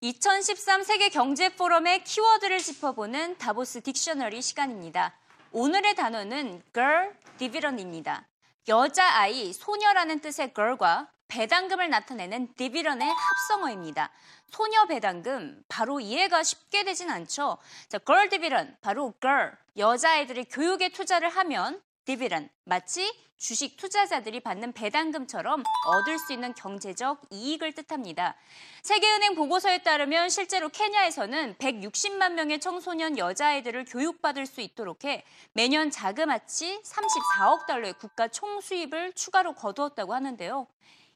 2013 세계 경제 포럼의 키워드를 짚어보는 다보스 딕셔너리 시간입니다. 오늘의 단어는 girl dividend입니다. 여자아이, 소녀라는 뜻의 girl과 배당금을 나타내는 dividend의 합성어입니다. 소녀 배당금, 바로 이해가 쉽게 되진 않죠. 자, girl dividend, 바로 girl, 여자아이들이 교육에 투자를 하면 디비런 마치 주식 투자자들이 받는 배당금처럼 얻을 수 있는 경제적 이익을 뜻합니다. 세계은행 보고서에 따르면 실제로 케냐에서는 160만 명의 청소년 여자아이들을 교육받을 수 있도록 해 매년 자그마치 34억 달러의 국가 총 수입을 추가로 거두었다고 하는데요.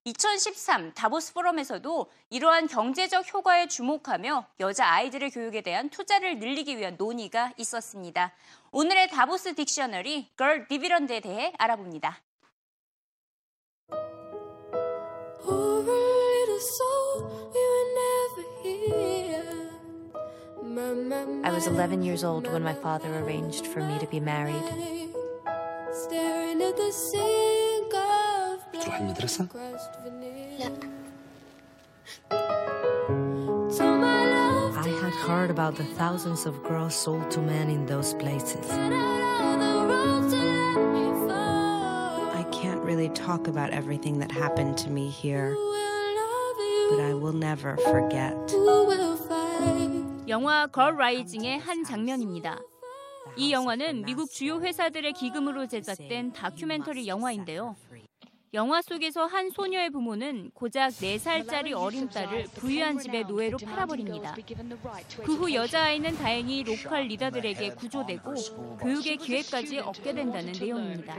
2013 다보스 포럼에서도 이러한 경제적 효과에 주목하며 여자 아이들의 교육에 대한 투자를 늘리기 위한 논의가 있었습니다. 오늘의 다보스 딕셔너리 걸 디비런드에 대해 알아봅니다. Poor little soul, we were never here. My, my, my, I was 11 years old when my father arranged for me to be married. Staring at the of تروح المدرسة؟ crushed vanilla. Told my love I had heard about the thousands of girls sold to men in those places. cut out all the rope to let me fall. I can't really talk about everything that happened to me here, Who will love you? but I will never forget. Who will fight? 영화 걸 라이징의 한 장면입니다. 이 영화는 미국 주요 회사들의 기금으로 제작된 다큐멘터리 영화인데요. 영화 속에서 한 소녀의 부모는 고작 4살짜리 어린 딸을 부유한 집의 노예로 팔아버립니다. 그 후 여자아이는 다행히 local 리더들에게 구조되고 교육의 기회까지 얻게 된다는 내용입니다.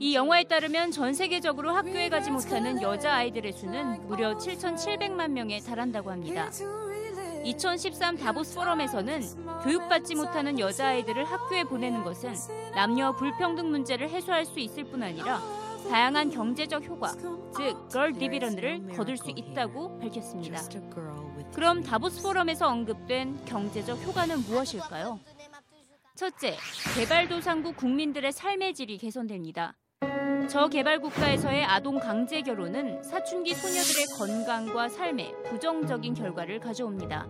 이 영화에 따르면 전 세계적으로 학교에 가지 못하는 여자아이들의 수는 무려 7,700만 명에 달한다고 합니다. 2013 다보스 포럼에서는 교육받지 못하는 여자아이들을 학교에 보내는 것은 남녀 불평등 문제를 해소할 수 있을 뿐 아니라 다양한 경제적 효과, 즉, 걸 디비런드를 거둘 수 있다고 밝혔습니다. 그럼 다보스 포럼에서 언급된 경제적 효과는 무엇일까요? 첫째, 개발도상국 국민들의 삶의 질이 개선됩니다. 저개발 국가에서의 아동 강제 결혼은 사춘기 소녀들의 건강과 삶에 부정적인 결과를 가져옵니다.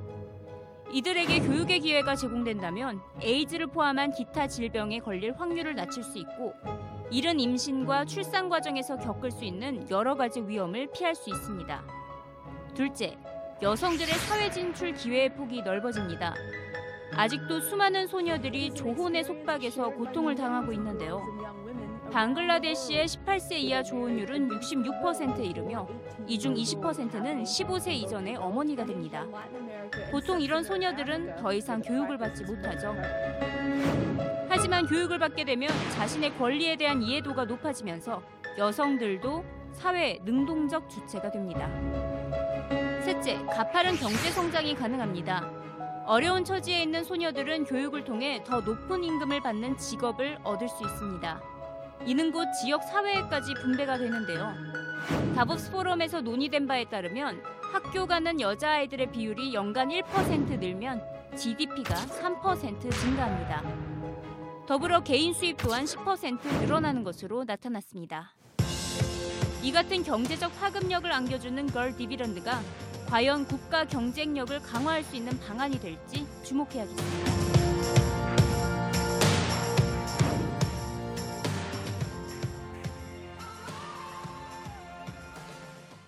이들에게 교육의 기회가 제공된다면 에이즈를 포함한 기타 질병에 걸릴 확률을 낮출 수 있고 이른 임신과 출산 과정에서 겪을 수 있는 여러 가지 위험을 피할 수 있습니다. 둘째, 여성들의 사회 진출 기회의 폭이 넓어집니다. 아직도 수많은 소녀들이 조혼의 속박에서 고통을 당하고 있는데요. 방글라데시의 18세 이하 조혼율은 66%에 이르며 이 중 20%는 15세 이전의 어머니가 됩니다. 보통 이런 소녀들은 더 이상 교육을 받지 못하죠. 하지만 교육을 받게 되면 자신의 권리에 대한 이해도가 높아지면서 여성들도 사회 능동적 주체가 됩니다. 셋째, 가파른 경제 성장이 가능합니다. 어려운 처지에 있는 소녀들은 교육을 통해 더 높은 임금을 받는 직업을 얻을 수 있습니다. 이는 곧 지역 사회에까지 분배가 되는데요. 다보스 포럼에서 논의된 바에 따르면 학교 가는 여자아이들의 비율이 연간 1% 늘면 GDP가 3% 증가합니다. 더불어 개인 수입 또한 10% 늘어나는 것으로 나타났습니다. 이 같은 경제적 파급력을 안겨주는 걸 디비런드가 과연 국가 경쟁력을 강화할 수 있는 방안이 될지 주목해야겠습니다.